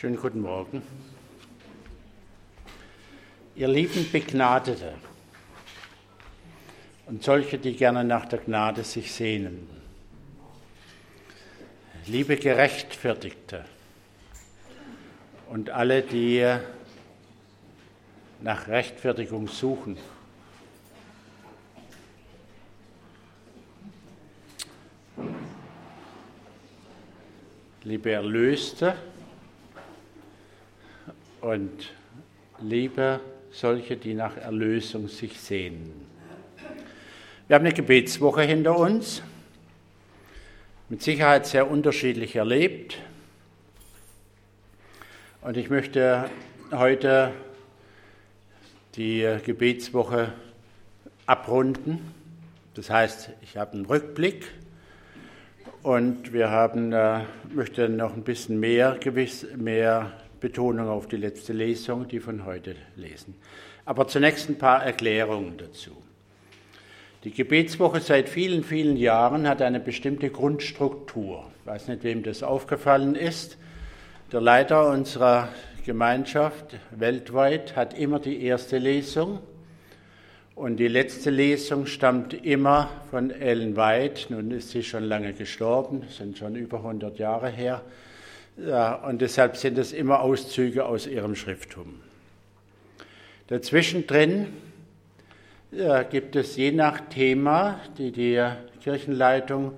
Schönen guten Morgen. Ihr lieben Begnadete und solche, die gerne nach der Gnade sich sehnen. Liebe Gerechtfertigte und alle, die nach Rechtfertigung suchen. Liebe Erlöste, und liebe solche, die nach Erlösung sich sehnen. Wir haben eine Gebetswoche hinter uns, mit Sicherheit sehr unterschiedlich erlebt. Und ich möchte heute die Gebetswoche abrunden. Das heißt, ich habe einen Rückblick und wir haben, äh, möchte noch ein bisschen mehr, gewiss, mehr Betonung auf die letzte Lesung, die von heute lesen. Aber zunächst ein paar Erklärungen dazu. Die Gebetswoche seit vielen, vielen Jahren hat eine bestimmte Grundstruktur. Ich weiß nicht, wem das aufgefallen ist. Der Leiter unserer Gemeinschaft weltweit hat immer die erste Lesung und die letzte Lesung stammt immer von Ellen White. Nun ist sie schon lange gestorben, sind schon über 100 Jahre her. Ja, und deshalb sind es immer Auszüge aus ihrem Schrifttum. Dazwischen drin ja, gibt es je nach Thema, die die Kirchenleitung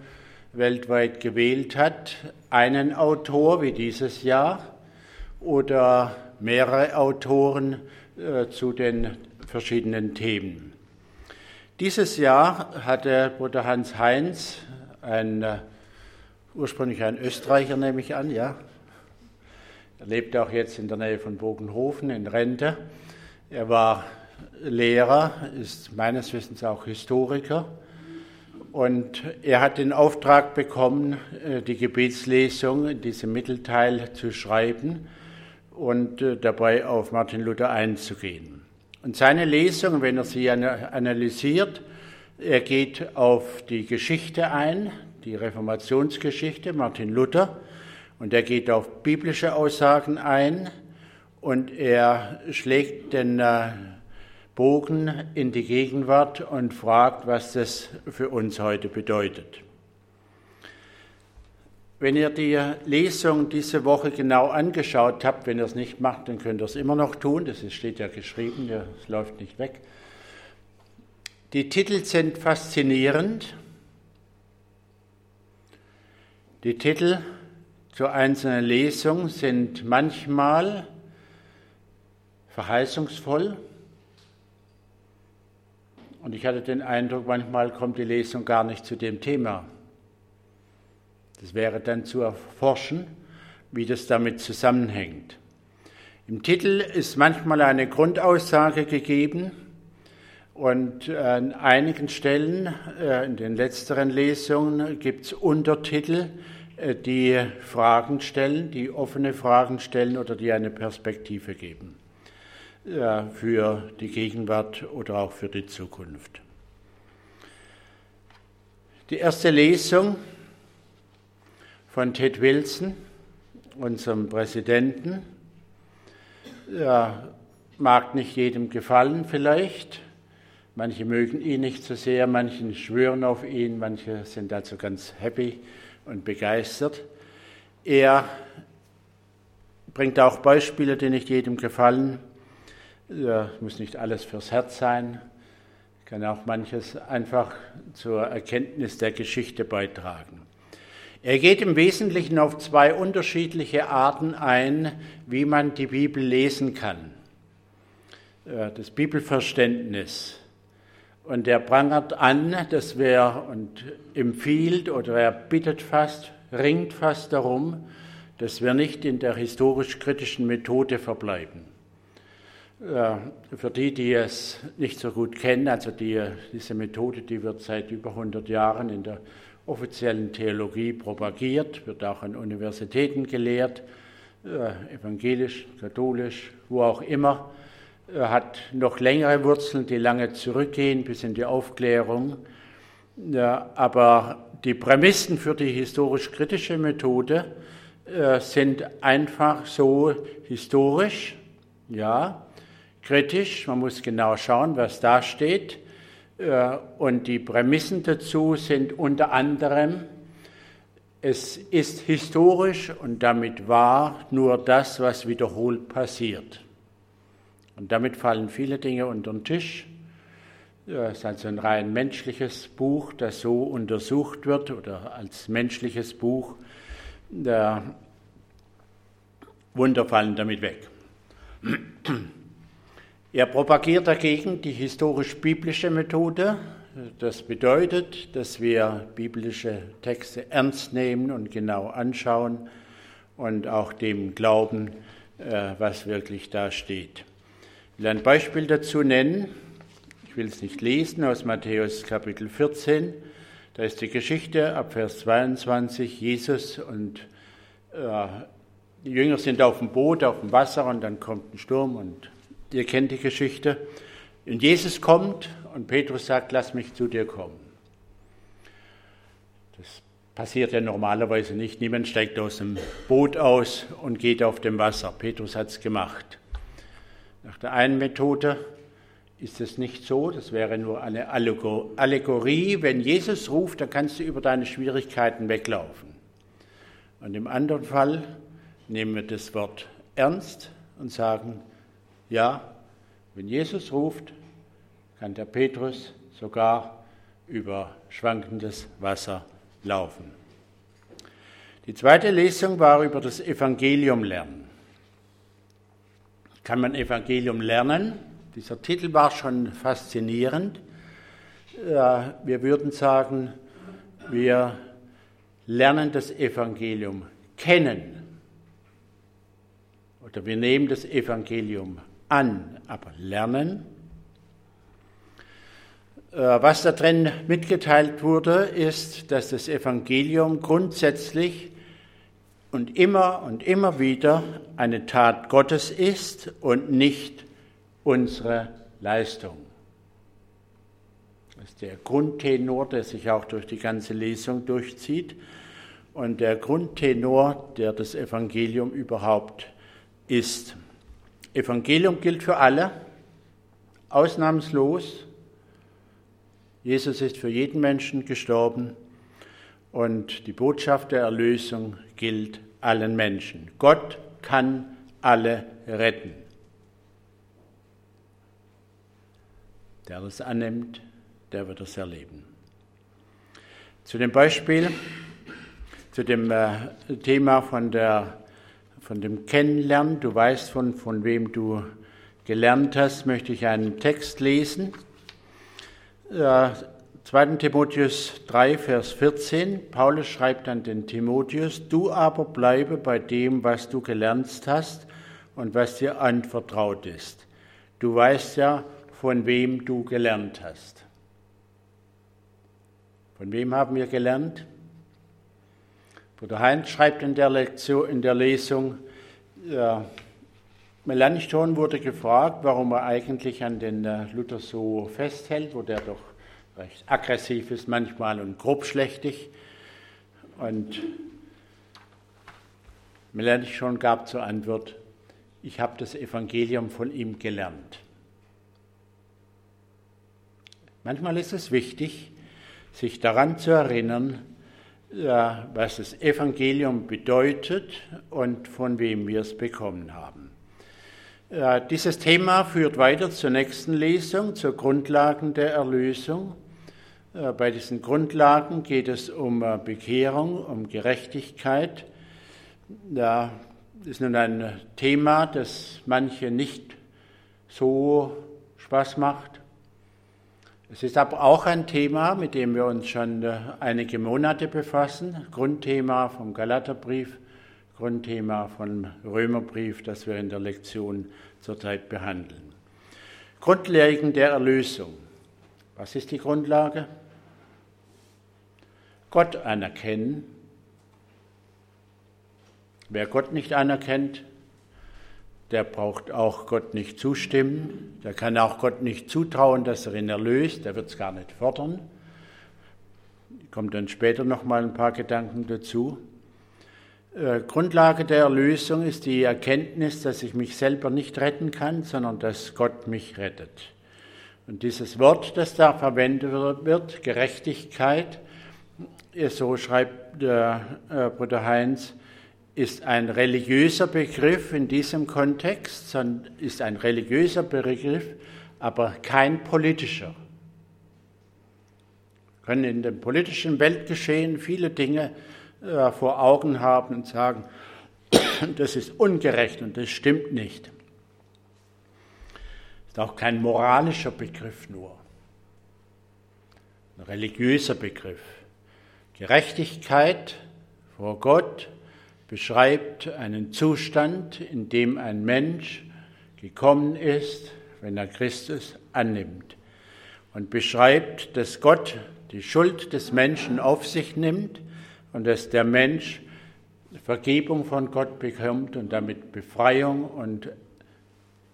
weltweit gewählt hat, einen Autor wie dieses Jahr oder mehrere Autoren äh, zu den verschiedenen Themen. Dieses Jahr hatte Bruder Hans Heinz, ein, äh, ursprünglich ein Österreicher nehme ich an, ja, er lebt auch jetzt in der Nähe von Bogenhofen in Rente. Er war Lehrer, ist meines Wissens auch Historiker. Und er hat den Auftrag bekommen, äh, die Gebetslesung in diesem Mittelteil zu schreiben und äh, dabei auf Martin Luther einzugehen. Und seine Lesung, wenn er sie analysiert, er geht auf die Geschichte ein, die Reformationsgeschichte, Martin Luther, und er geht auf biblische Aussagen ein und er schlägt den äh, Bogen in die Gegenwart und fragt, was das für uns heute bedeutet. Wenn ihr die Lesung diese Woche genau angeschaut habt, wenn ihr es nicht macht, dann könnt ihr es immer noch tun, das steht ja geschrieben, es läuft nicht weg. Die Titel sind faszinierend. Die Titel zur einzelnen Lesung sind manchmal verheißungsvoll. Und ich hatte den Eindruck, manchmal kommt die Lesung gar nicht zu dem Thema. Das wäre dann zu erforschen, wie das damit zusammenhängt. Im Titel ist manchmal eine Grundaussage gegeben und an einigen Stellen, äh, in den letzteren Lesungen, gibt es Untertitel, die Fragen stellen, die offene Fragen stellen oder die eine Perspektive geben für die Gegenwart oder auch für die Zukunft. Die erste Lesung von Ted Wilson, unserem Präsidenten, ja, mag nicht jedem gefallen vielleicht. Manche mögen ihn nicht so sehr, manche schwören auf ihn, manche sind dazu ganz happy und begeistert. Er bringt auch Beispiele, die nicht jedem gefallen. Ja, muss nicht alles fürs Herz sein, kann auch manches einfach zur Erkenntnis der Geschichte beitragen. Er geht im Wesentlichen auf zwei unterschiedliche Arten ein, wie man die Bibel lesen kann. Das Bibelverständnis und er prangert an, dass wir und empfiehlt oder er bittet fast, ringt fast darum, dass wir nicht in der historisch-kritischen Methode verbleiben. Für die, die es nicht so gut kennen, also die, diese Methode, die wird seit über 100 Jahren in der offiziellen Theologie propagiert, wird auch an Universitäten gelehrt, evangelisch, katholisch, wo auch immer hat noch längere Wurzeln, die lange zurückgehen bis in die Aufklärung. Ja, aber die Prämissen für die historisch-kritische Methode äh, sind einfach so historisch, ja, kritisch. Man muss genau schauen, was da steht. Äh, und die Prämissen dazu sind unter anderem, es ist historisch und damit wahr nur das, was wiederholt passiert. Und damit fallen viele Dinge unter den Tisch. Es ist also ein rein menschliches Buch, das so untersucht wird oder als menschliches Buch. Der Wunder fallen damit weg. Er propagiert dagegen die historisch-biblische Methode. Das bedeutet, dass wir biblische Texte ernst nehmen und genau anschauen und auch dem glauben, äh, was wirklich da steht. Will ein Beispiel dazu nennen. Ich will es nicht lesen aus Matthäus Kapitel 14. Da ist die Geschichte ab Vers 22. Jesus und äh, die Jünger sind auf dem Boot, auf dem Wasser und dann kommt ein Sturm und Ihr kennt die Geschichte. Und Jesus kommt und Petrus sagt, lass mich zu dir kommen. Das passiert ja normalerweise nicht. Niemand steigt aus dem Boot aus und geht auf dem Wasser. Petrus hat es gemacht. Nach der einen Methode ist es nicht so, das wäre nur eine Allegorie. Wenn Jesus ruft, dann kannst du über deine Schwierigkeiten weglaufen. Und im anderen Fall nehmen wir das Wort ernst und sagen, ja, wenn Jesus ruft, kann der Petrus sogar über schwankendes Wasser laufen. Die zweite Lesung war über das Evangelium lernen. Kann man Evangelium lernen? Dieser Titel war schon faszinierend. Wir würden sagen, wir lernen das Evangelium kennen. Oder wir nehmen das Evangelium an, aber lernen. Äh, was da drin mitgeteilt wurde, ist, dass das Evangelium grundsätzlich und immer und immer wieder eine Tat Gottes ist und nicht unsere Leistung. Das ist der Grundtenor, der sich auch durch die ganze Lesung durchzieht und der Grundtenor, der das Evangelium überhaupt ist. Evangelium gilt für alle, ausnahmslos. Jesus ist für jeden Menschen gestorben und die Botschaft der Erlösung gilt allen Menschen. Gott kann alle retten. Der das annimmt, der wird es erleben. Zu dem Beispiel, zu dem äh, Thema von der von dem Kennenlernen, du weißt, von, von wem du gelernt hast, möchte ich einen Text lesen. Äh, 2. Timotheus 3, Vers 14. Paulus schreibt an den Timotheus, du aber bleibe bei dem, was du gelernt hast und was dir anvertraut ist. Du weißt ja, von wem du gelernt hast. Von wem haben wir gelernt? Bruder Heinz schreibt in der, Lektion, in der Lesung, ja, Melanchthon wurde gefragt, warum er eigentlich an den äh, Luther so festhält, wo der doch recht aggressiv ist manchmal und grobschlächtig. Und Melanchthon gab zur Antwort, ich habe das Evangelium von ihm gelernt. Manchmal ist es wichtig, sich daran zu erinnern, was das Evangelium bedeutet und von wem wir es bekommen haben. Dieses Thema führt weiter zur nächsten Lesung, zur Grundlagen der Erlösung. Bei diesen Grundlagen geht es um äh, Bekehrung, um Gerechtigkeit. Das ist nun ein Thema, das manche nicht so Spaß macht. Es ist aber auch ein Thema, mit dem wir uns schon äh, einige Monate befassen. Grundthema vom Galaterbrief, Grundthema vom Römerbrief, das wir in der Lektion zurzeit behandeln. Grundlagen der Erlösung. Was ist die Grundlage? Gott anerkennen. Wer Gott nicht anerkennt, der braucht auch Gott nicht zustimmen, der kann auch Gott nicht zutrauen, dass er ihn erlöst, der wird es gar nicht fordern. Kommt dann später noch mal ein paar Gedanken dazu. Äh, Grundlage der Erlösung ist die Erkenntnis, dass ich mich selber nicht retten kann, sondern dass Gott mich rettet. Und dieses Wort, das da verwendet wird, Gerechtigkeit, so schreibt der äh, Bruder Heinz, ist ein religiöser Begriff in diesem Kontext, ist ein religiöser Begriff, aber kein politischer. Wir können in dem politischen Weltgeschehen viele Dinge äh, vor Augen haben und sagen, das ist ungerecht und das stimmt nicht. Ist auch kein moralischer Begriff nur, ein religiöser Begriff. Gerechtigkeit vor Gott beschreibt einen Zustand, in dem ein Mensch gekommen ist, wenn er Christus annimmt. Und beschreibt, dass Gott die Schuld des Menschen auf sich nimmt und dass der Mensch Vergebung von Gott bekommt und damit Befreiung und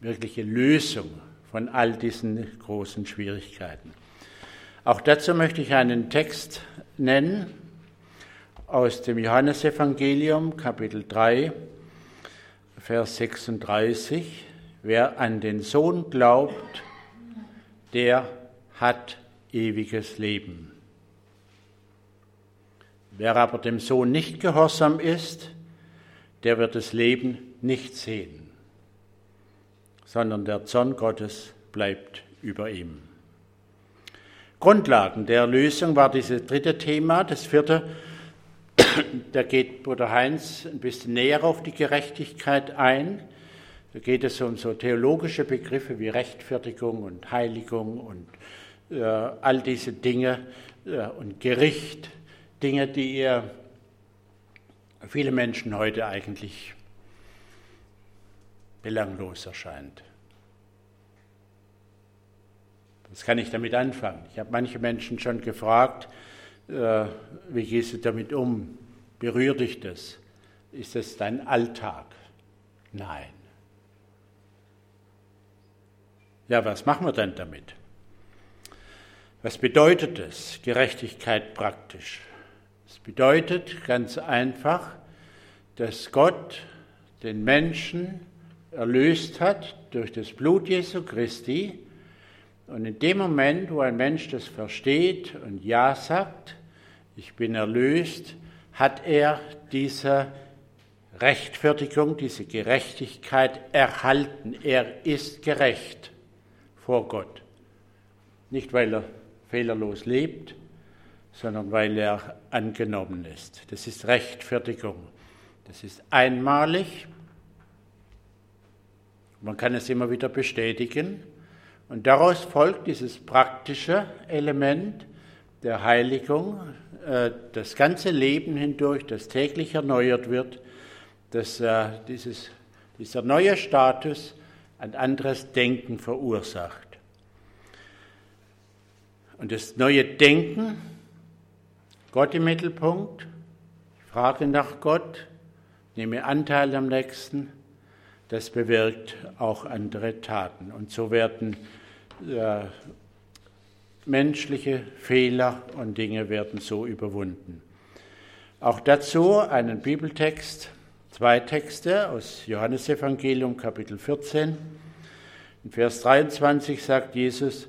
wirkliche Lösung von all diesen großen Schwierigkeiten. Auch dazu möchte ich einen Text nennen aus dem Johannesevangelium, Kapitel 3, Vers 36. Wer an den Sohn glaubt, der hat ewiges Leben. Wer aber dem Sohn nicht gehorsam ist, der wird das Leben nicht sehen, sondern der Zorn Gottes bleibt über ihm. Grundlagen der Erlösung war dieses dritte Thema. Das vierte da geht Bruder Heinz ein bisschen näher auf die Gerechtigkeit ein. Da geht es um so theologische Begriffe wie Rechtfertigung und Heiligung und äh, all diese Dinge äh, und Gericht, Dinge, die ihr viele Menschen heute eigentlich belanglos erscheint. Was kann ich damit anfangen? Ich habe manche Menschen schon gefragt, äh, wie gehst du damit um? Berührt dich das? Ist das dein Alltag? Nein. Ja, was machen wir dann damit? Was bedeutet es, Gerechtigkeit praktisch? Es bedeutet ganz einfach, dass Gott den Menschen erlöst hat durch das Blut Jesu Christi. Und in dem Moment, wo ein Mensch das versteht und Ja sagt, ich bin erlöst, hat er diese Rechtfertigung, diese Gerechtigkeit erhalten. Er ist gerecht vor Gott. Nicht, weil er fehlerlos lebt, sondern weil er angenommen ist. Das ist Rechtfertigung. Das ist einmalig. Man kann es immer wieder bestätigen. Und daraus folgt dieses praktische Element der Heiligung, äh, das ganze Leben hindurch, das täglich erneuert wird, dass äh, dieses, dieser neue Status ein anderes Denken verursacht. Und das neue Denken, Gott im Mittelpunkt, ich frage nach Gott, nehme Anteil am Nächsten, das bewirkt auch andere Taten. Und so werden äh, menschliche Fehler und Dinge werden so überwunden. Auch dazu einen Bibeltext, zwei Texte aus Johannesevangelium Kapitel 14. In Vers 23 sagt Jesus,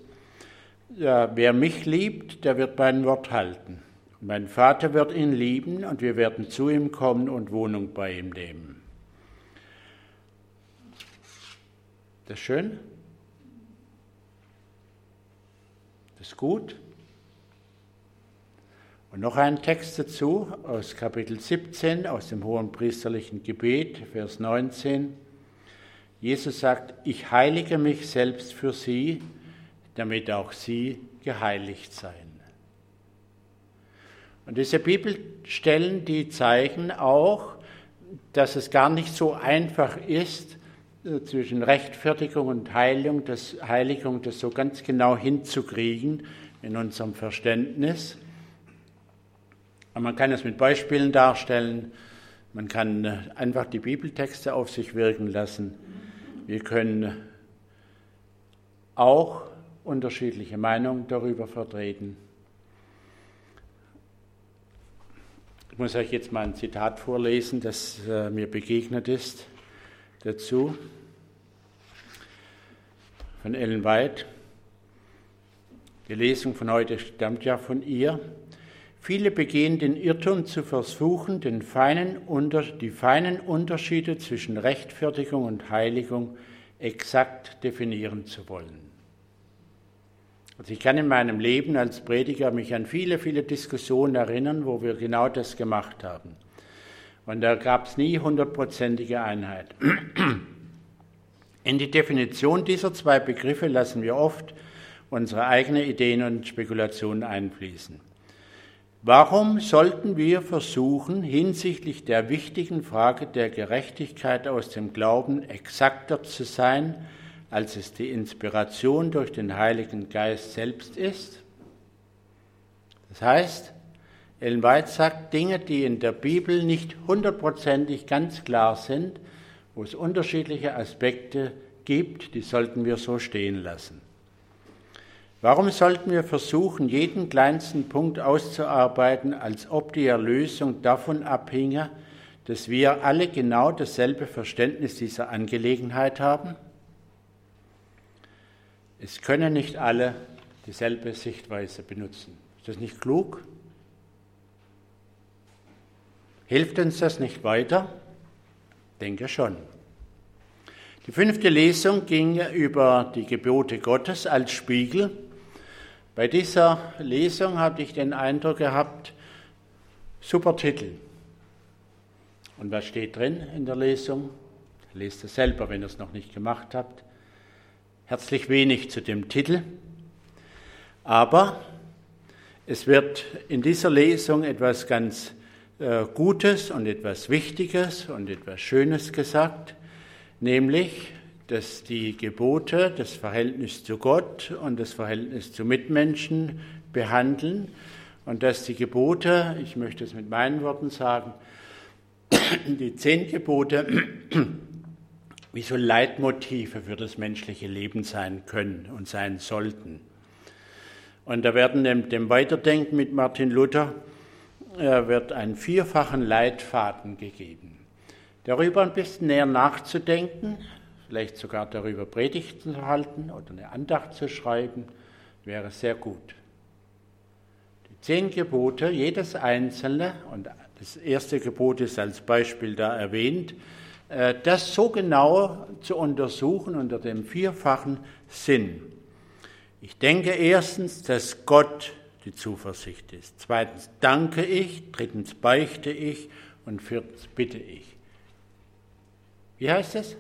ja, wer mich liebt, der wird mein Wort halten. Mein Vater wird ihn lieben und wir werden zu ihm kommen und Wohnung bei ihm nehmen. Das ist schön? Das gut. Und noch ein Text dazu aus Kapitel 17, aus dem hohen priesterlichen Gebet, Vers 19. Jesus sagt, ich heilige mich selbst für sie, damit auch sie geheiligt seien. Und diese Bibelstellen, die zeigen auch, dass es gar nicht so einfach ist, zwischen Rechtfertigung und Heilung, das, Heiligung, das so ganz genau hinzukriegen in unserem Verständnis. Aber man kann es mit Beispielen darstellen, man kann äh, einfach die Bibeltexte auf sich wirken lassen. Wir können auch unterschiedliche Meinungen darüber vertreten. muss euch jetzt mal ein Zitat vorlesen, das äh, mir begegnet ist dazu von Ellen White. Die Lesung von heute stammt ja von ihr. Viele begehen den Irrtum zu versuchen, den feinen die feinen Unterschiede zwischen Rechtfertigung und Heiligung exakt definieren zu wollen. Also ich kann in meinem Leben als Prediger mich an viele, viele Diskussionen erinnern, wo wir genau das gemacht haben. Und da gab es nie hundertprozentige Einheit. In die Definition dieser zwei Begriffe lassen wir oft unsere eigenen Ideen und Spekulationen einfließen. Warum sollten wir versuchen, hinsichtlich der wichtigen Frage der Gerechtigkeit aus dem Glauben exakter zu sein, als es die Inspiration durch den Heiligen Geist selbst ist. Das heißt, Ellen White sagt, Dinge, die in der Bibel nicht hundertprozentig ganz klar sind, wo es unterschiedliche Aspekte gibt, die sollten wir so stehen lassen. Warum sollten wir versuchen, jeden kleinsten Punkt auszuarbeiten, als ob die Erlösung davon abhinge, dass wir alle genau dasselbe Verständnis dieser Angelegenheit haben? Es können nicht alle dieselbe Sichtweise benutzen. Ist das nicht klug? Hilft uns das nicht weiter? Denke schon. Die fünfte Lesung ging über die Gebote Gottes als Spiegel. Bei dieser Lesung hatte ich den Eindruck gehabt, super Titel. Und was steht drin in der Lesung? Lest es selber, wenn ihr es noch nicht gemacht habt herzlich wenig zu dem Titel, aber es wird in dieser Lesung etwas ganz Gutes und etwas Wichtiges und etwas Schönes gesagt, nämlich, dass die Gebote das Verhältnis zu Gott und das Verhältnis zu Mitmenschen behandeln und dass die Gebote, ich möchte es mit meinen Worten sagen, die zehn Gebote wie so Leitmotive für das menschliche Leben sein können und sein sollten. Und da werden dem, dem Weiterdenken mit Martin Luther äh, wird einen vierfachen Leitfaden gegeben. Darüber ein bisschen näher nachzudenken, vielleicht sogar darüber Predigten zu halten oder eine Andacht zu schreiben, wäre sehr gut. Die zehn Gebote, jedes einzelne, und das erste Gebot ist als Beispiel da erwähnt, äh, das so genau zu untersuchen unter dem vierfachen Sinn. Ich denke erstens, dass Gott die Zuversicht ist. Zweitens danke ich, drittens beichte ich und viertens bitte ich. Wie heißt es?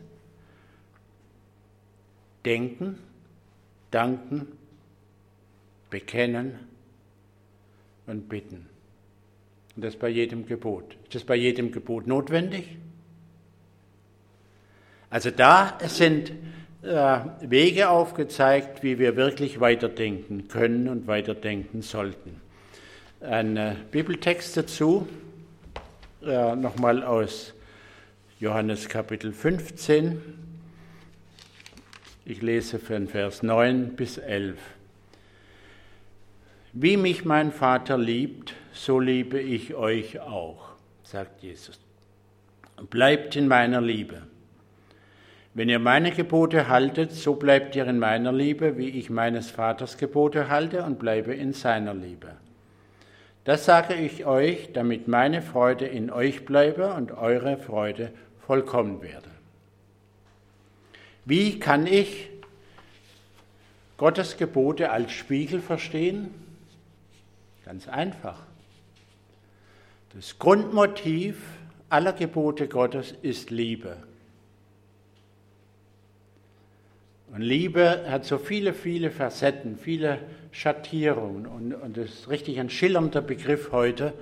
Denken, danken, bekennen und bitten. Und das bei jedem Gebot. Ist das bei jedem Gebot notwendig? Also da sind Wege aufgezeigt, wie wir wirklich weiterdenken können und weiterdenken sollten. Ein äh, Bibeltext dazu, äh, nochmal aus Johannes Kapitel 15. Ich lese von Vers 9 bis 11. Wie mich mein Vater liebt, so liebe ich euch auch, sagt Jesus. Bleibt in meiner Liebe. Wenn ihr meine Gebote haltet, so bleibt ihr in meiner Liebe, wie ich meines Vaters Gebote halte und bleibe in seiner Liebe. Das sage ich euch, damit meine Freude in euch bleibe und eure Freude vollkommen werde. Wie kann ich Gottes Gebote als Spiegel verstehen? Ganz einfach. Das Grundmotiv aller Gebote Gottes ist Liebe. Und Liebe hat so viele, viele Facetten, viele Schattierungen. Und, und das ist richtig ein schillernder Begriff heute,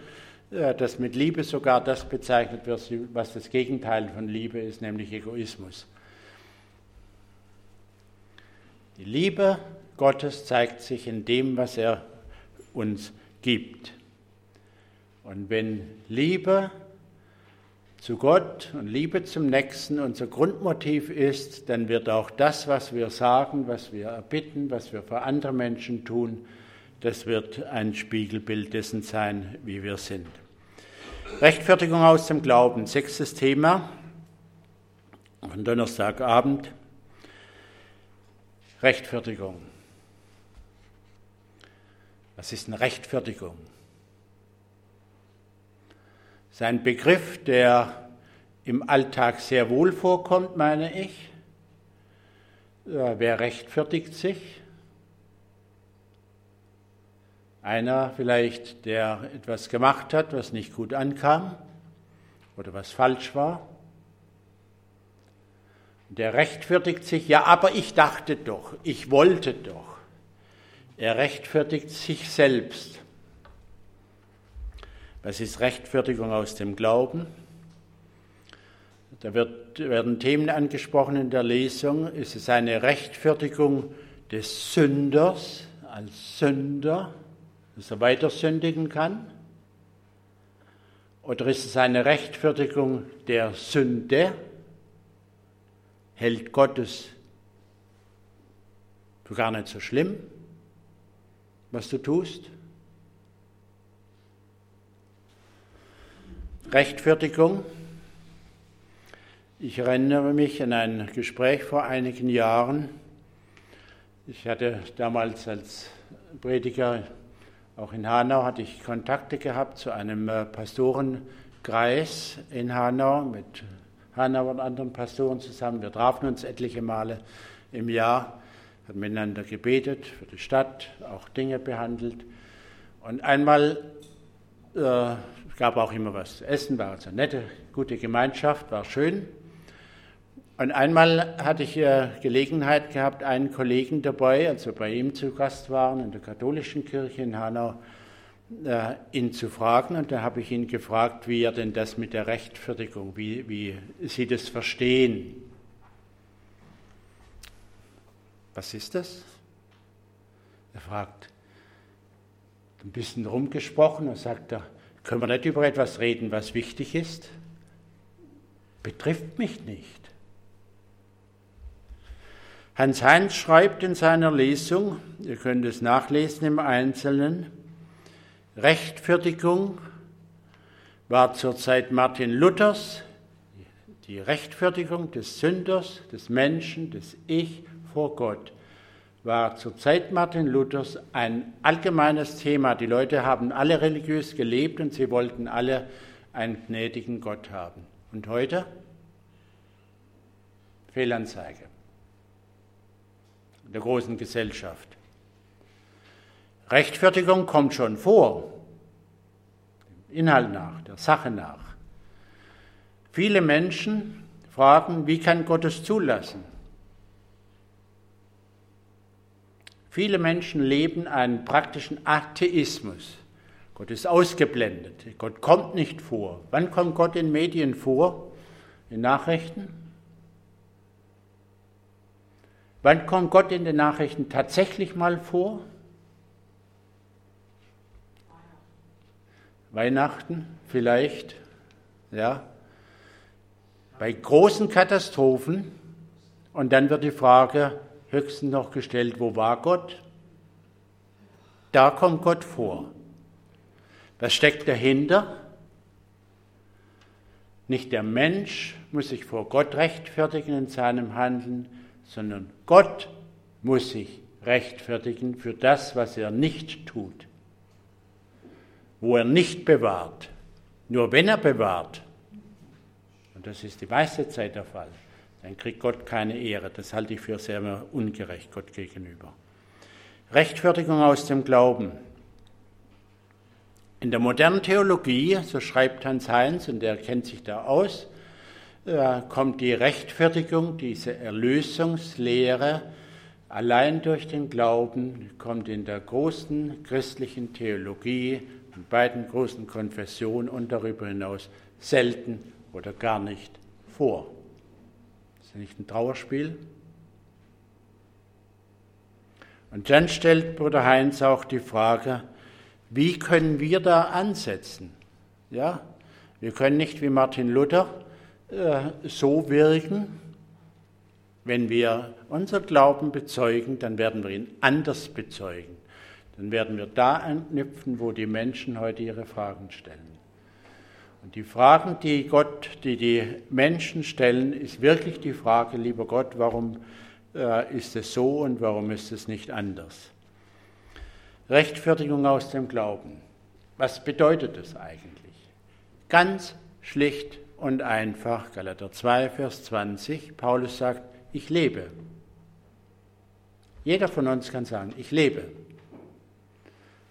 äh, dass mit Liebe sogar das bezeichnet wird, was das Gegenteil von Liebe ist, nämlich Egoismus. Die Liebe Gottes zeigt sich in dem, was er uns gibt. Und wenn Liebe zu Gott und Liebe zum Nächsten unser Grundmotiv ist, dann wird auch das, was wir sagen, was wir erbitten, was wir für andere Menschen tun, das wird ein Spiegelbild dessen sein, wie wir sind. Rechtfertigung aus dem Glauben, sechstes Thema von Donnerstagabend. Rechtfertigung. Was ist eine Rechtfertigung? Ist ein Begriff, der im Alltag sehr wohl vorkommt, meine ich. Wer rechtfertigt sich? Einer vielleicht, der etwas gemacht hat, was nicht gut ankam oder was falsch war. Der rechtfertigt sich, ja, aber ich dachte doch, ich wollte doch. Er rechtfertigt sich selbst. Was ist Rechtfertigung aus dem Glauben? Da wird, werden Themen angesprochen in der Lesung. Ist es eine Rechtfertigung des Sünders als Sünder? dass er weiter sündigen kann? Oder ist es eine Rechtfertigung der Sünde? Hält Gottes für gar nicht so schlimm, was du tust? Rechtfertigung. Ich erinnere mich an ein Gespräch vor einigen Jahren. Ich hatte damals als Prediger auch in Hanau hatte ich Kontakte gehabt zu einem äh, Pastorenkreis in Hanau mit Hanau und anderen Pastoren zusammen. Wir trafen uns etliche Male im Jahr, haben miteinander gebetet für die Stadt, auch Dinge behandelt. Und einmal äh, gab auch immer was zu essen, war also eine nette, gute Gemeinschaft, war schön. Und einmal hatte ich Gelegenheit gehabt, einen Kollegen dabei, als wir bei ihm zu Gast waren in der katholischen Kirche in Hanau, äh, ihn zu fragen. Und da habe ich ihn gefragt, wie er denn das mit der Rechtfertigung, wie, wie Sie das verstehen. Was ist das? Er fragt, ein bisschen rumgesprochen und sagt er, können wir nicht über etwas reden, was wichtig ist? Betrifft mich nicht. Hans Heinz schreibt in seiner Lesung, ihr könnt es nachlesen im Einzelnen, Rechtfertigung war zur Zeit Martin Luthers die Rechtfertigung des Sünders, des Menschen, des Ich vor Gott, war zur Zeit Martin Luthers ein allgemeines Thema. Die Leute haben alle religiös gelebt und sie wollten alle einen gnädigen Gott haben. Und heute? Fehlanzeige der großen Gesellschaft. Rechtfertigung kommt schon vor, dem Inhalt nach, der Sache nach. Viele Menschen fragen, wie kann Gott es zulassen? Viele Menschen leben einen praktischen Atheismus. Gott ist ausgeblendet. Gott kommt nicht vor. Wann kommt Gott in Medien vor? In Nachrichten? Wann kommt Gott in den Nachrichten tatsächlich mal vor? Weihnachten vielleicht, ja. Bei großen Katastrophen und dann wird die Frage höchstens noch gestellt, wo war Gott? Da kommt Gott vor. Was steckt dahinter? Nicht der Mensch muss sich vor Gott rechtfertigen in seinem Handeln, sondern Gott muss sich rechtfertigen für das, was er nicht tut, wo er nicht bewahrt. Nur wenn er bewahrt, und das ist die meiste Zeit der Fall, dann kriegt Gott keine Ehre. Das halte ich für sehr ungerecht Gott gegenüber. Rechtfertigung aus dem Glauben. In der modernen Theologie, so schreibt Hans Heinz, und er kennt sich da aus, kommt die Rechtfertigung, diese Erlösungslehre allein durch den Glauben, kommt in der großen christlichen Theologie, in beiden großen Konfessionen und darüber hinaus selten oder gar nicht vor. Nicht ein Trauerspiel? Und dann stellt Bruder Heinz auch die Frage, wie können wir da ansetzen? Ja, wir können nicht wie Martin Luther äh, so wirken. Wenn wir unser Glauben bezeugen, dann werden wir ihn anders bezeugen. Dann werden wir da anknüpfen, wo die Menschen heute ihre Fragen stellen. Und die Fragen, die Gott, die die Menschen stellen, ist wirklich die Frage, lieber Gott, warum äh, ist es so und warum ist es nicht anders? Rechtfertigung aus dem Glauben. Was bedeutet es eigentlich? Ganz schlicht und einfach, Galater 2, Vers 20, Paulus sagt, ich lebe. Jeder von uns kann sagen, ich lebe.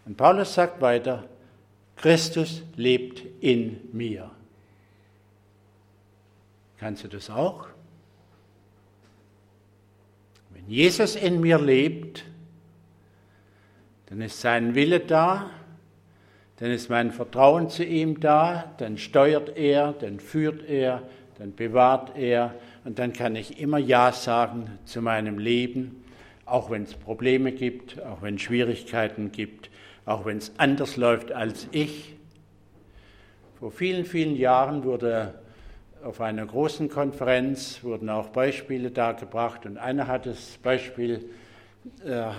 Und Paulus sagt weiter, Christus lebt in mir. Kannst du das auch? Wenn Jesus in mir lebt, dann ist sein Wille da, dann ist mein Vertrauen zu ihm da, dann steuert er, dann führt er, dann bewahrt er und dann kann ich immer Ja sagen zu meinem Leben, auch wenn es Probleme gibt, auch wenn es Schwierigkeiten gibt, auch wenn es anders läuft als ich. Vor vielen, vielen Jahren wurde auf einer großen Konferenz wurden auch Beispiele dargebracht und einer hat das Beispiel äh,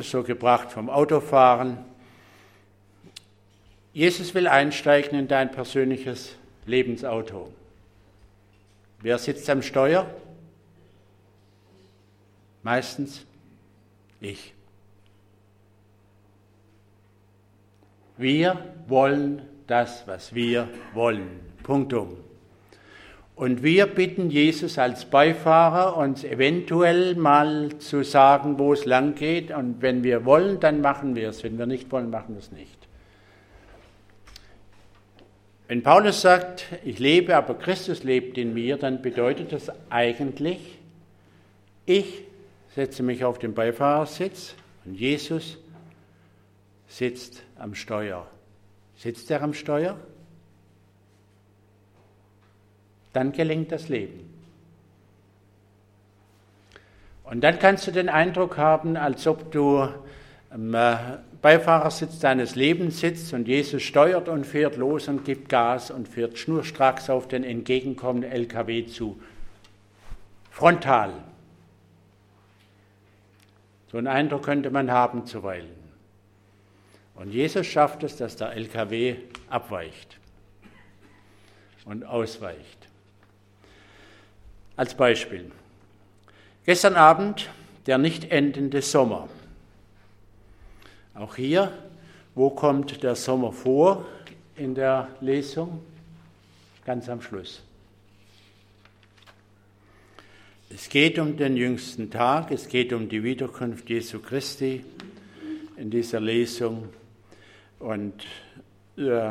so gebracht vom Autofahren. Jesus will einsteigen in dein persönliches Lebensauto. Wer sitzt am Steuer? Meistens ich. Wir wollen das, was wir wollen. Punktum. Und wir bitten Jesus als Beifahrer, uns eventuell mal zu sagen, wo es lang geht. Und wenn wir wollen, dann machen wir es. Wenn wir nicht wollen, machen wir es nicht. Wenn Paulus sagt, ich lebe, aber Christus lebt in mir, dann bedeutet das eigentlich, ich setze mich auf den Beifahrersitz und Jesus sitzt am Steuer. Sitzt er am Steuer? Dann gelingt das Leben. Und dann kannst du den Eindruck haben, als ob du am äh, Beifahrersitz deines Lebens sitzt und Jesus steuert und fährt los und gibt Gas und fährt schnurstracks auf den entgegenkommenden LKW zu. Frontal. So einen Eindruck könnte man haben zuweilen. Und Jesus schafft es, dass der LKW abweicht und ausweicht. Als Beispiel. Gestern Abend der nicht endende Sommer. Auch hier, wo kommt der Sommer vor in der Lesung? Ganz am Schluss. Es geht um den jüngsten Tag, es geht um die Wiederkunft Jesu Christi in dieser Lesung. Und äh,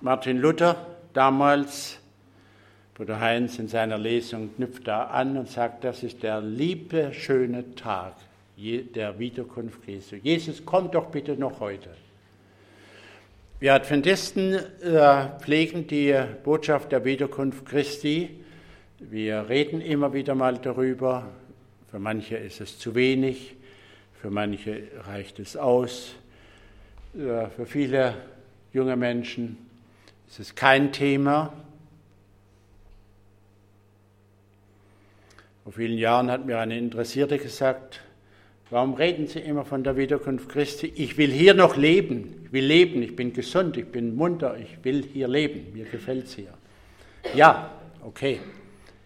Martin Luther damals, Bruder Heinz in seiner Lesung knüpft da an und sagt, das ist der liebe, schöne Tag der Wiederkunft Jesu. Jesus, komm doch bitte noch heute. Wir Adventisten äh, pflegen die Botschaft der Wiederkunft Christi. Wir reden immer wieder mal darüber. Für manche ist es zu wenig, für manche reicht es aus. Für viele junge Menschen ist es kein Thema. Vor vielen Jahren hat mir eine Interessierte gesagt, warum reden Sie immer von der Wiederkunft Christi? Ich will hier noch leben. Ich will leben. Ich bin gesund. Ich bin munter. Ich will hier leben. Mir gefällt es hier. Ja, okay.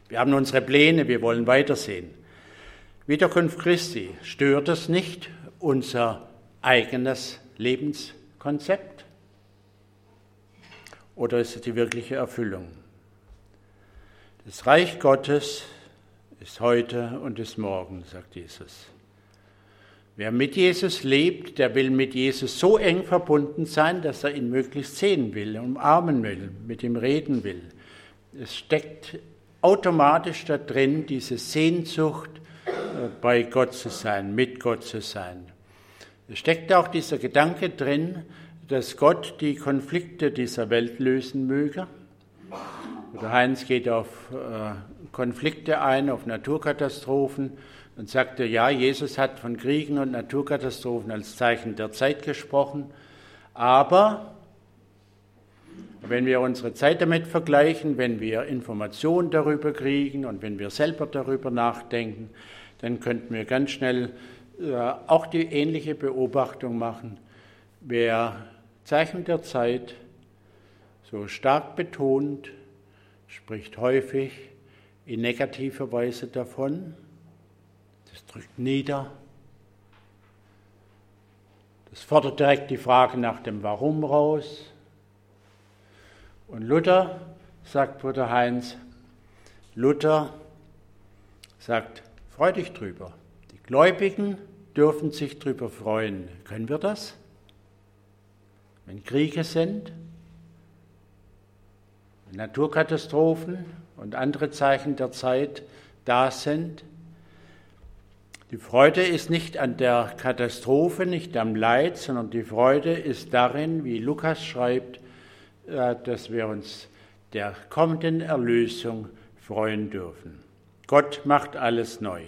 Wir haben unsere Pläne. Wir wollen weitersehen. Wiederkunft Christi, stört es nicht unser eigenes Lebenskonzept? Oder ist es die wirkliche Erfüllung? Das Reich Gottes ist heute und ist morgen, sagt Jesus. Wer mit Jesus lebt, der will mit Jesus so eng verbunden sein, dass er ihn möglichst sehen will, umarmen will, mit ihm reden will. Es steckt automatisch da drin diese Sehnsucht, äh, bei Gott zu sein, mit Gott zu sein. Es steckt auch dieser Gedanke drin, dass Gott die Konflikte dieser Welt lösen möge. Der Heinz geht auf äh, Konflikte ein, auf Naturkatastrophen und sagte, ja, Jesus hat von Kriegen und Naturkatastrophen als Zeichen der Zeit gesprochen, aber wenn wir unsere Zeit damit vergleichen, wenn wir Informationen darüber kriegen und wenn wir selber darüber nachdenken, dann könnten wir ganz schnell auch die ähnliche Beobachtung machen. Wer Zeichen der Zeit so stark betont, spricht häufig in negativer Weise davon. Das drückt nieder. Das fordert direkt die Frage nach dem Warum raus. Und Luther, sagt Bruder Heinz, Luther sagt, freu dich drüber. Die Gläubigen dürfen sich drüber freuen. Können wir das? Wenn Kriege sind, wenn Naturkatastrophen und andere Zeichen der Zeit da sind. Die Freude ist nicht an der Katastrophe, nicht am Leid, sondern die Freude ist darin, wie Lukas schreibt, äh, dass wir uns der kommenden Erlösung freuen dürfen. Gott macht alles neu.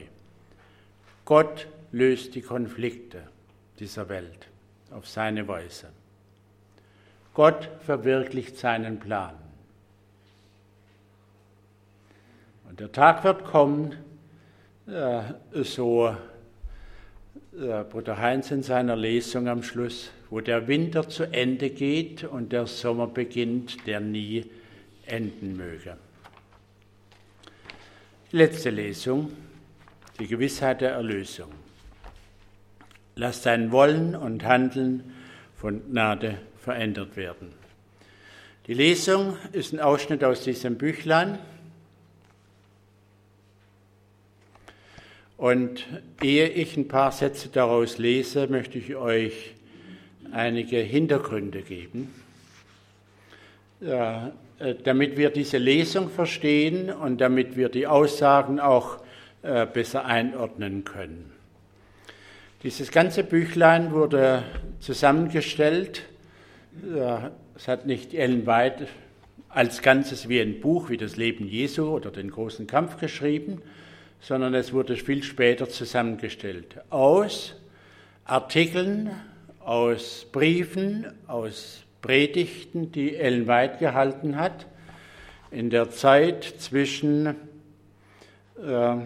Gott löst die Konflikte dieser Welt auf seine Weise. Gott verwirklicht seinen Plan. Und der Tag wird kommen, äh, so äh, Bruder Heinz in seiner Lesung am Schluss, wo der Winter zu Ende geht und der Sommer beginnt, der nie enden möge. Letzte Lesung, die Gewissheit der Erlösung. Lass dein Wollen und Handeln von Gnade verändert werden. Die Lesung ist ein Ausschnitt aus diesem Büchlein. Und ehe ich ein paar Sätze daraus lese, möchte ich euch einige Hintergründe geben, äh, damit wir diese Lesung verstehen und damit wir die Aussagen auch äh, besser einordnen können. Dieses ganze Büchlein wurde zusammengestellt. Es hat nicht Ellen White als Ganzes wie ein Buch wie das Leben Jesu oder den großen Kampf geschrieben, sondern es wurde viel später zusammengestellt aus Artikeln, aus Briefen, aus Predigten, die Ellen White gehalten hat, in der Zeit zwischen äh,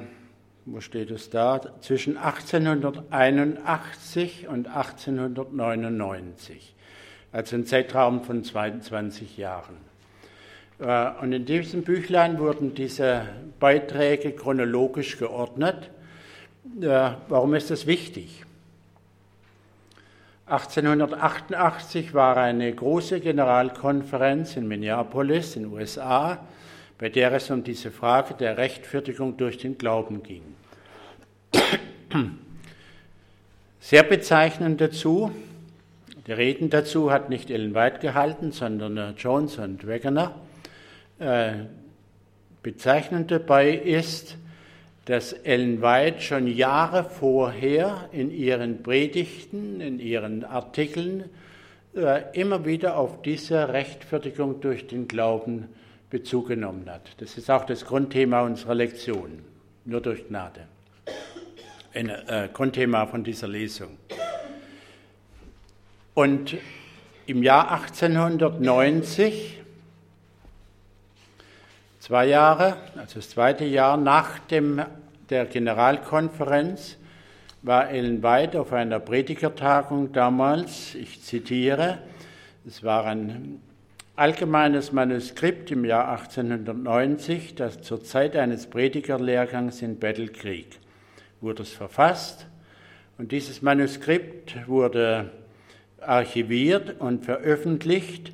wo steht es da, zwischen 1881 und 1899, also ein Zeitraum von 22 Jahren. Äh, und in diesem Büchlein wurden diese Beiträge chronologisch geordnet. Äh, warum ist das wichtig? 1888 war eine große Generalkonferenz in Minneapolis in den USA, bei der es um diese Frage der Rechtfertigung durch den Glauben ging. Sehr bezeichnend dazu, die Reden dazu hat nicht Ellen White gehalten, sondern äh, Jones und Wegener. Äh, bezeichnend dabei ist, dass Ellen White schon Jahre vorher in ihren Predigten, in ihren Artikeln äh, immer wieder auf diese Rechtfertigung durch den Glauben Bezug genommen hat. Das ist auch das Grundthema unserer Lektion, nur durch Gnade ein äh, Grundthema von dieser Lesung. Und im Jahr 1890, zwei Jahre, also das zweite Jahr nach dem, der Generalkonferenz, war Ellen White auf einer Predigertagung damals, ich zitiere, es war ein allgemeines Manuskript im Jahr 1890, das zur Zeit eines Predigerlehrgangs in Creek wurde es verfasst und dieses Manuskript wurde archiviert und veröffentlicht.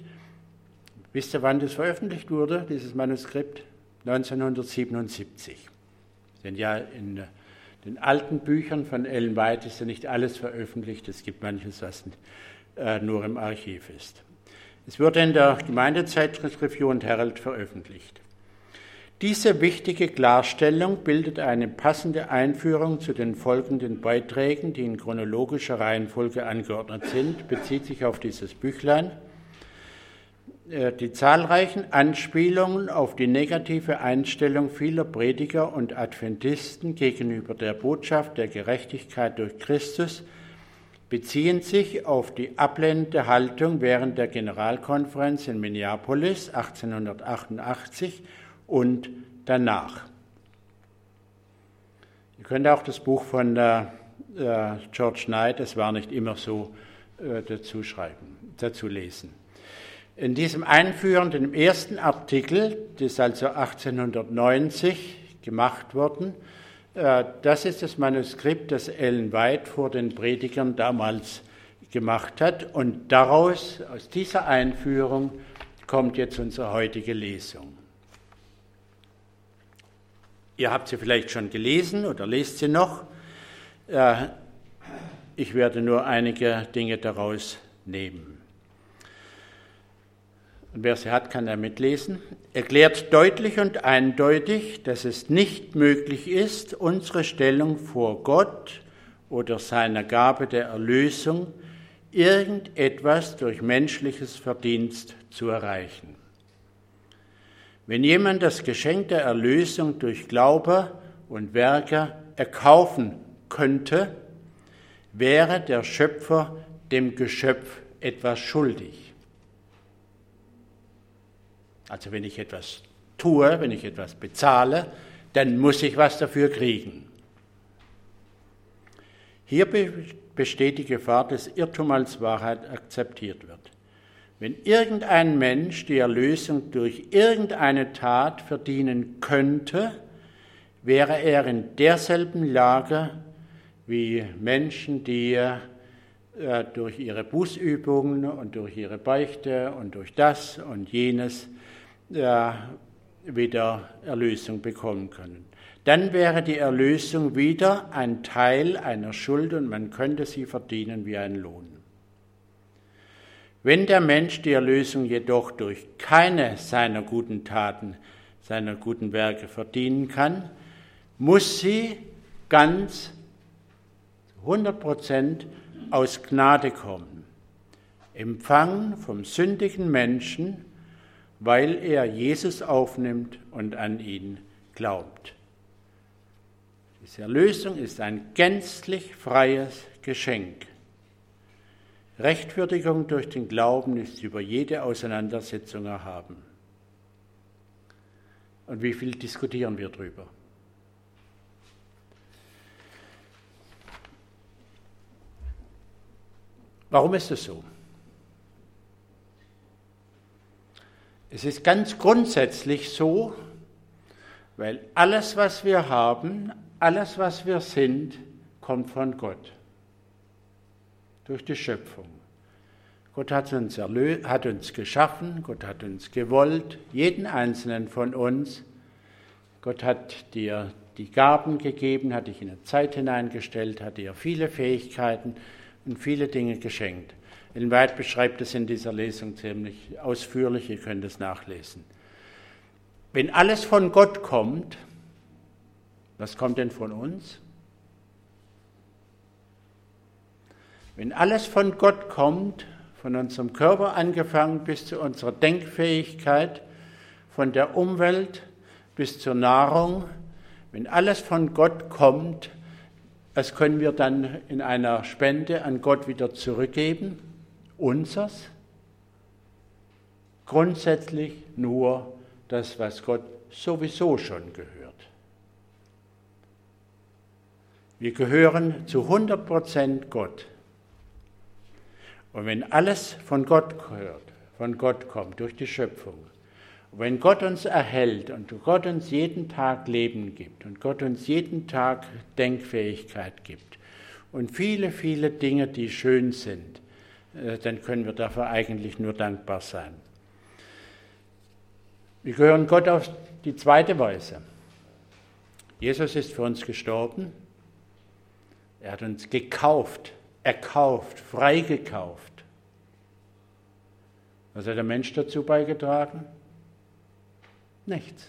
Wisst ihr, wann das veröffentlicht wurde, dieses Manuskript? 1977. Denn ja in den alten Büchern von Ellen White ist ja nicht alles veröffentlicht, es gibt manches, was äh, nur im Archiv ist. Es wurde in der Gemeindezeitschrift Review und Herald veröffentlicht. Diese wichtige Klarstellung bildet eine passende Einführung zu den folgenden Beiträgen, die in chronologischer Reihenfolge angeordnet sind, bezieht sich auf dieses Büchlein. Äh, die zahlreichen Anspielungen auf die negative Einstellung vieler Prediger und Adventisten gegenüber der Botschaft der Gerechtigkeit durch Christus beziehen sich auf die ablehnende Haltung während der Generalkonferenz in Minneapolis 1888 und danach. Ihr könnt auch das Buch von äh, George Knight, es war nicht immer so, äh, dazu schreiben, dazu lesen. In diesem einführenden ersten Artikel, das ist also 1890 gemacht worden, äh, das ist das Manuskript, das Ellen White vor den Predigern damals gemacht hat. Und daraus, aus dieser Einführung, kommt jetzt unsere heutige Lesung. Ihr habt sie vielleicht schon gelesen oder lest sie noch. Äh, ich werde nur einige Dinge daraus nehmen. Und wer sie hat, kann er mitlesen. Erklärt deutlich und eindeutig, dass es nicht möglich ist, unsere Stellung vor Gott oder seiner Gabe der Erlösung irgendetwas durch menschliches Verdienst zu erreichen. Wenn jemand das Geschenk der Erlösung durch Glaube und Werke erkaufen könnte, wäre der Schöpfer dem Geschöpf etwas schuldig. Also wenn ich etwas tue, wenn ich etwas bezahle, dann muss ich was dafür kriegen. Hier besteht die Gefahr, dass Irrtum als Wahrheit akzeptiert wird. Wenn irgendein Mensch die Erlösung durch irgendeine Tat verdienen könnte, wäre er in derselben Lage wie Menschen, die äh, durch ihre Bußübungen und durch ihre Beichte und durch das und jenes wieder Erlösung bekommen können. Dann wäre die Erlösung wieder ein Teil einer Schuld und man könnte sie verdienen wie ein Lohn. Wenn der Mensch die Erlösung jedoch durch keine seiner guten Taten, seiner guten Werke verdienen kann, muss sie ganz 100 Prozent aus Gnade kommen. Empfangen vom sündigen Menschen weil er Jesus aufnimmt und an ihn glaubt. Diese Erlösung ist ein gänzlich freies Geschenk. Rechtfertigung durch den Glauben ist über jede Auseinandersetzung erhaben. Und wie viel diskutieren wir darüber? Warum ist es so? Es ist ganz grundsätzlich so, weil alles, was wir haben, alles, was wir sind, kommt von Gott. Durch die Schöpfung. Gott hat uns, hat uns geschaffen, Gott hat uns gewollt, jeden einzelnen von uns. Gott hat dir die Gaben gegeben, hat dich in eine Zeit hineingestellt, hat dir viele Fähigkeiten und viele Dinge geschenkt. Ellen White beschreibt es in dieser Lesung ziemlich ausführlich, ihr könnt es nachlesen. Wenn alles von Gott kommt, was kommt denn von uns? Wenn alles von Gott kommt, von unserem Körper angefangen bis zu unserer Denkfähigkeit, von der Umwelt bis zur Nahrung, wenn alles von Gott kommt, was können wir dann in einer Spende an Gott wieder zurückgeben? Unsers? Grundsätzlich nur das, was Gott sowieso schon gehört. Wir gehören zu 100 Prozent Gott. Und wenn alles von Gott gehört, von Gott kommt, durch die Schöpfung, wenn Gott uns erhält und Gott uns jeden Tag Leben gibt und Gott uns jeden Tag Denkfähigkeit gibt und viele, viele Dinge, die schön sind, dann können wir dafür eigentlich nur dankbar sein. Wir gehören Gott auf die zweite Weise. Jesus ist für uns gestorben. Er hat uns gekauft, erkauft, freigekauft. Was hat der Mensch dazu beigetragen? Nichts.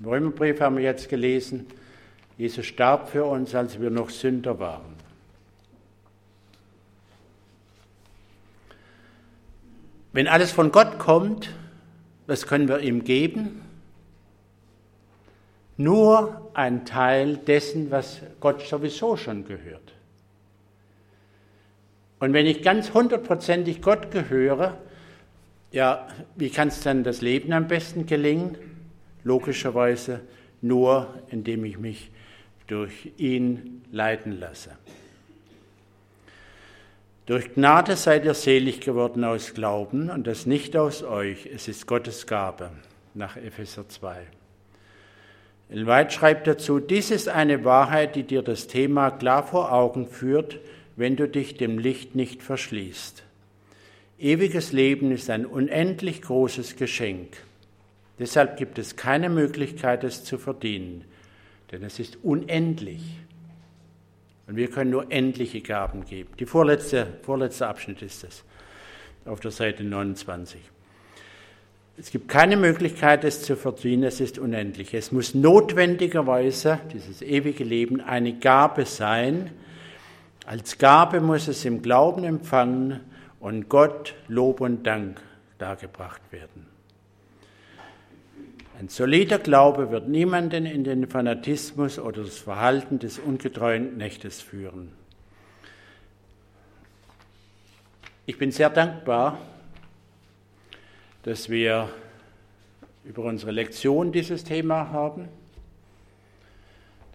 Im Römerbrief haben wir jetzt gelesen, Jesus starb für uns, als wir noch Sünder waren. Wenn alles von Gott kommt, was können wir ihm geben? Nur ein Teil dessen, was Gott sowieso schon gehört. Und wenn ich ganz hundertprozentig Gott gehöre, ja, wie kann es dann das Leben am besten gelingen? Logischerweise nur, indem ich mich durch ihn leiten lasse. Durch Gnade seid ihr selig geworden aus Glauben und das nicht aus euch, es ist Gottes Gabe, nach Epheser 2. Elweit schreibt dazu, dies ist eine Wahrheit, die dir das Thema klar vor Augen führt, wenn du dich dem Licht nicht verschließt. Ewiges Leben ist ein unendlich großes Geschenk. Deshalb gibt es keine Möglichkeit, es zu verdienen, denn es ist unendlich. Und wir können nur endliche Gaben geben. Die vorletzte, vorletzte Abschnitt ist es, auf der Seite 29. Es gibt keine Möglichkeit, es zu verdienen, es ist unendlich. Es muss notwendigerweise, dieses ewige Leben, eine Gabe sein. Als Gabe muss es im Glauben empfangen und Gott Lob und Dank dargebracht werden. Ein solider Glaube wird niemanden in den Fanatismus oder das Verhalten des ungetreuen Knechtes führen. Ich bin sehr dankbar, dass wir über unsere Lektion dieses Thema haben,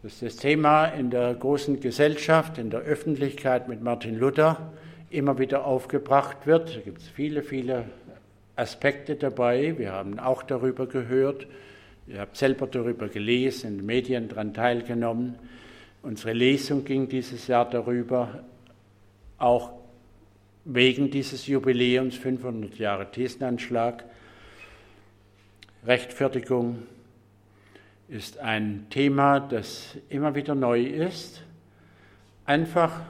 dass das Thema in der großen Gesellschaft, in der Öffentlichkeit mit Martin Luther immer wieder aufgebracht wird. Da gibt es viele, viele Aspekte dabei. Wir haben auch darüber gehört. Ihr habt selber darüber gelesen, in den Medien daran teilgenommen. Unsere Lesung ging dieses Jahr darüber, auch wegen dieses Jubiläums 500 Jahre Thesenanschlag. Rechtfertigung ist ein Thema, das immer wieder neu ist, einfach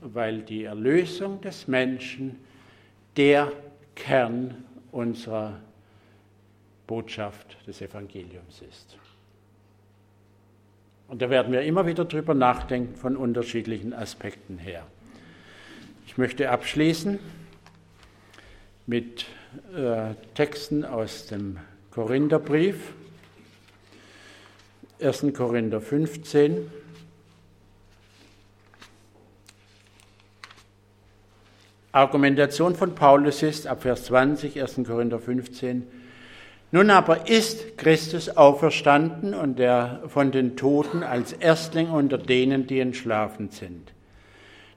weil die Erlösung des Menschen der Kern unserer Botschaft des Evangeliums ist. Und da werden wir immer wieder drüber nachdenken von unterschiedlichen Aspekten her. Ich möchte abschließen mit äh, Texten aus dem Korintherbrief, 1. Korinther 15. Argumentation von Paulus ist ab Vers 20, 1. Korinther 15. Nun aber ist Christus auferstanden und er von den Toten als Erstling unter denen, die entschlafen sind.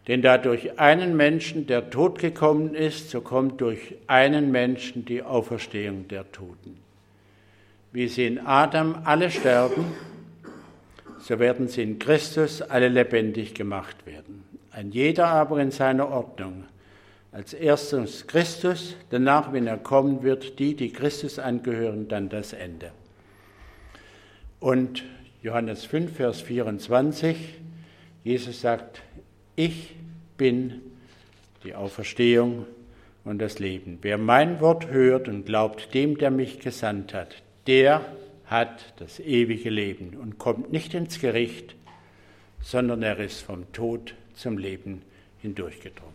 Denn da durch einen Menschen der Tod gekommen ist, so kommt durch einen Menschen die Auferstehung der Toten. Wie sie in Adam alle sterben, so werden sie in Christus alle lebendig gemacht werden. Ein jeder aber in seiner Ordnung. Als erstes Christus, danach, wenn er kommen wird, die, die Christus angehören, dann das Ende. Und Johannes 5, Vers 24, Jesus sagt, ich bin die Auferstehung und das Leben. Wer mein Wort hört und glaubt dem, der mich gesandt hat, der hat das ewige Leben und kommt nicht ins Gericht, sondern er ist vom Tod zum Leben hindurchgedrungen.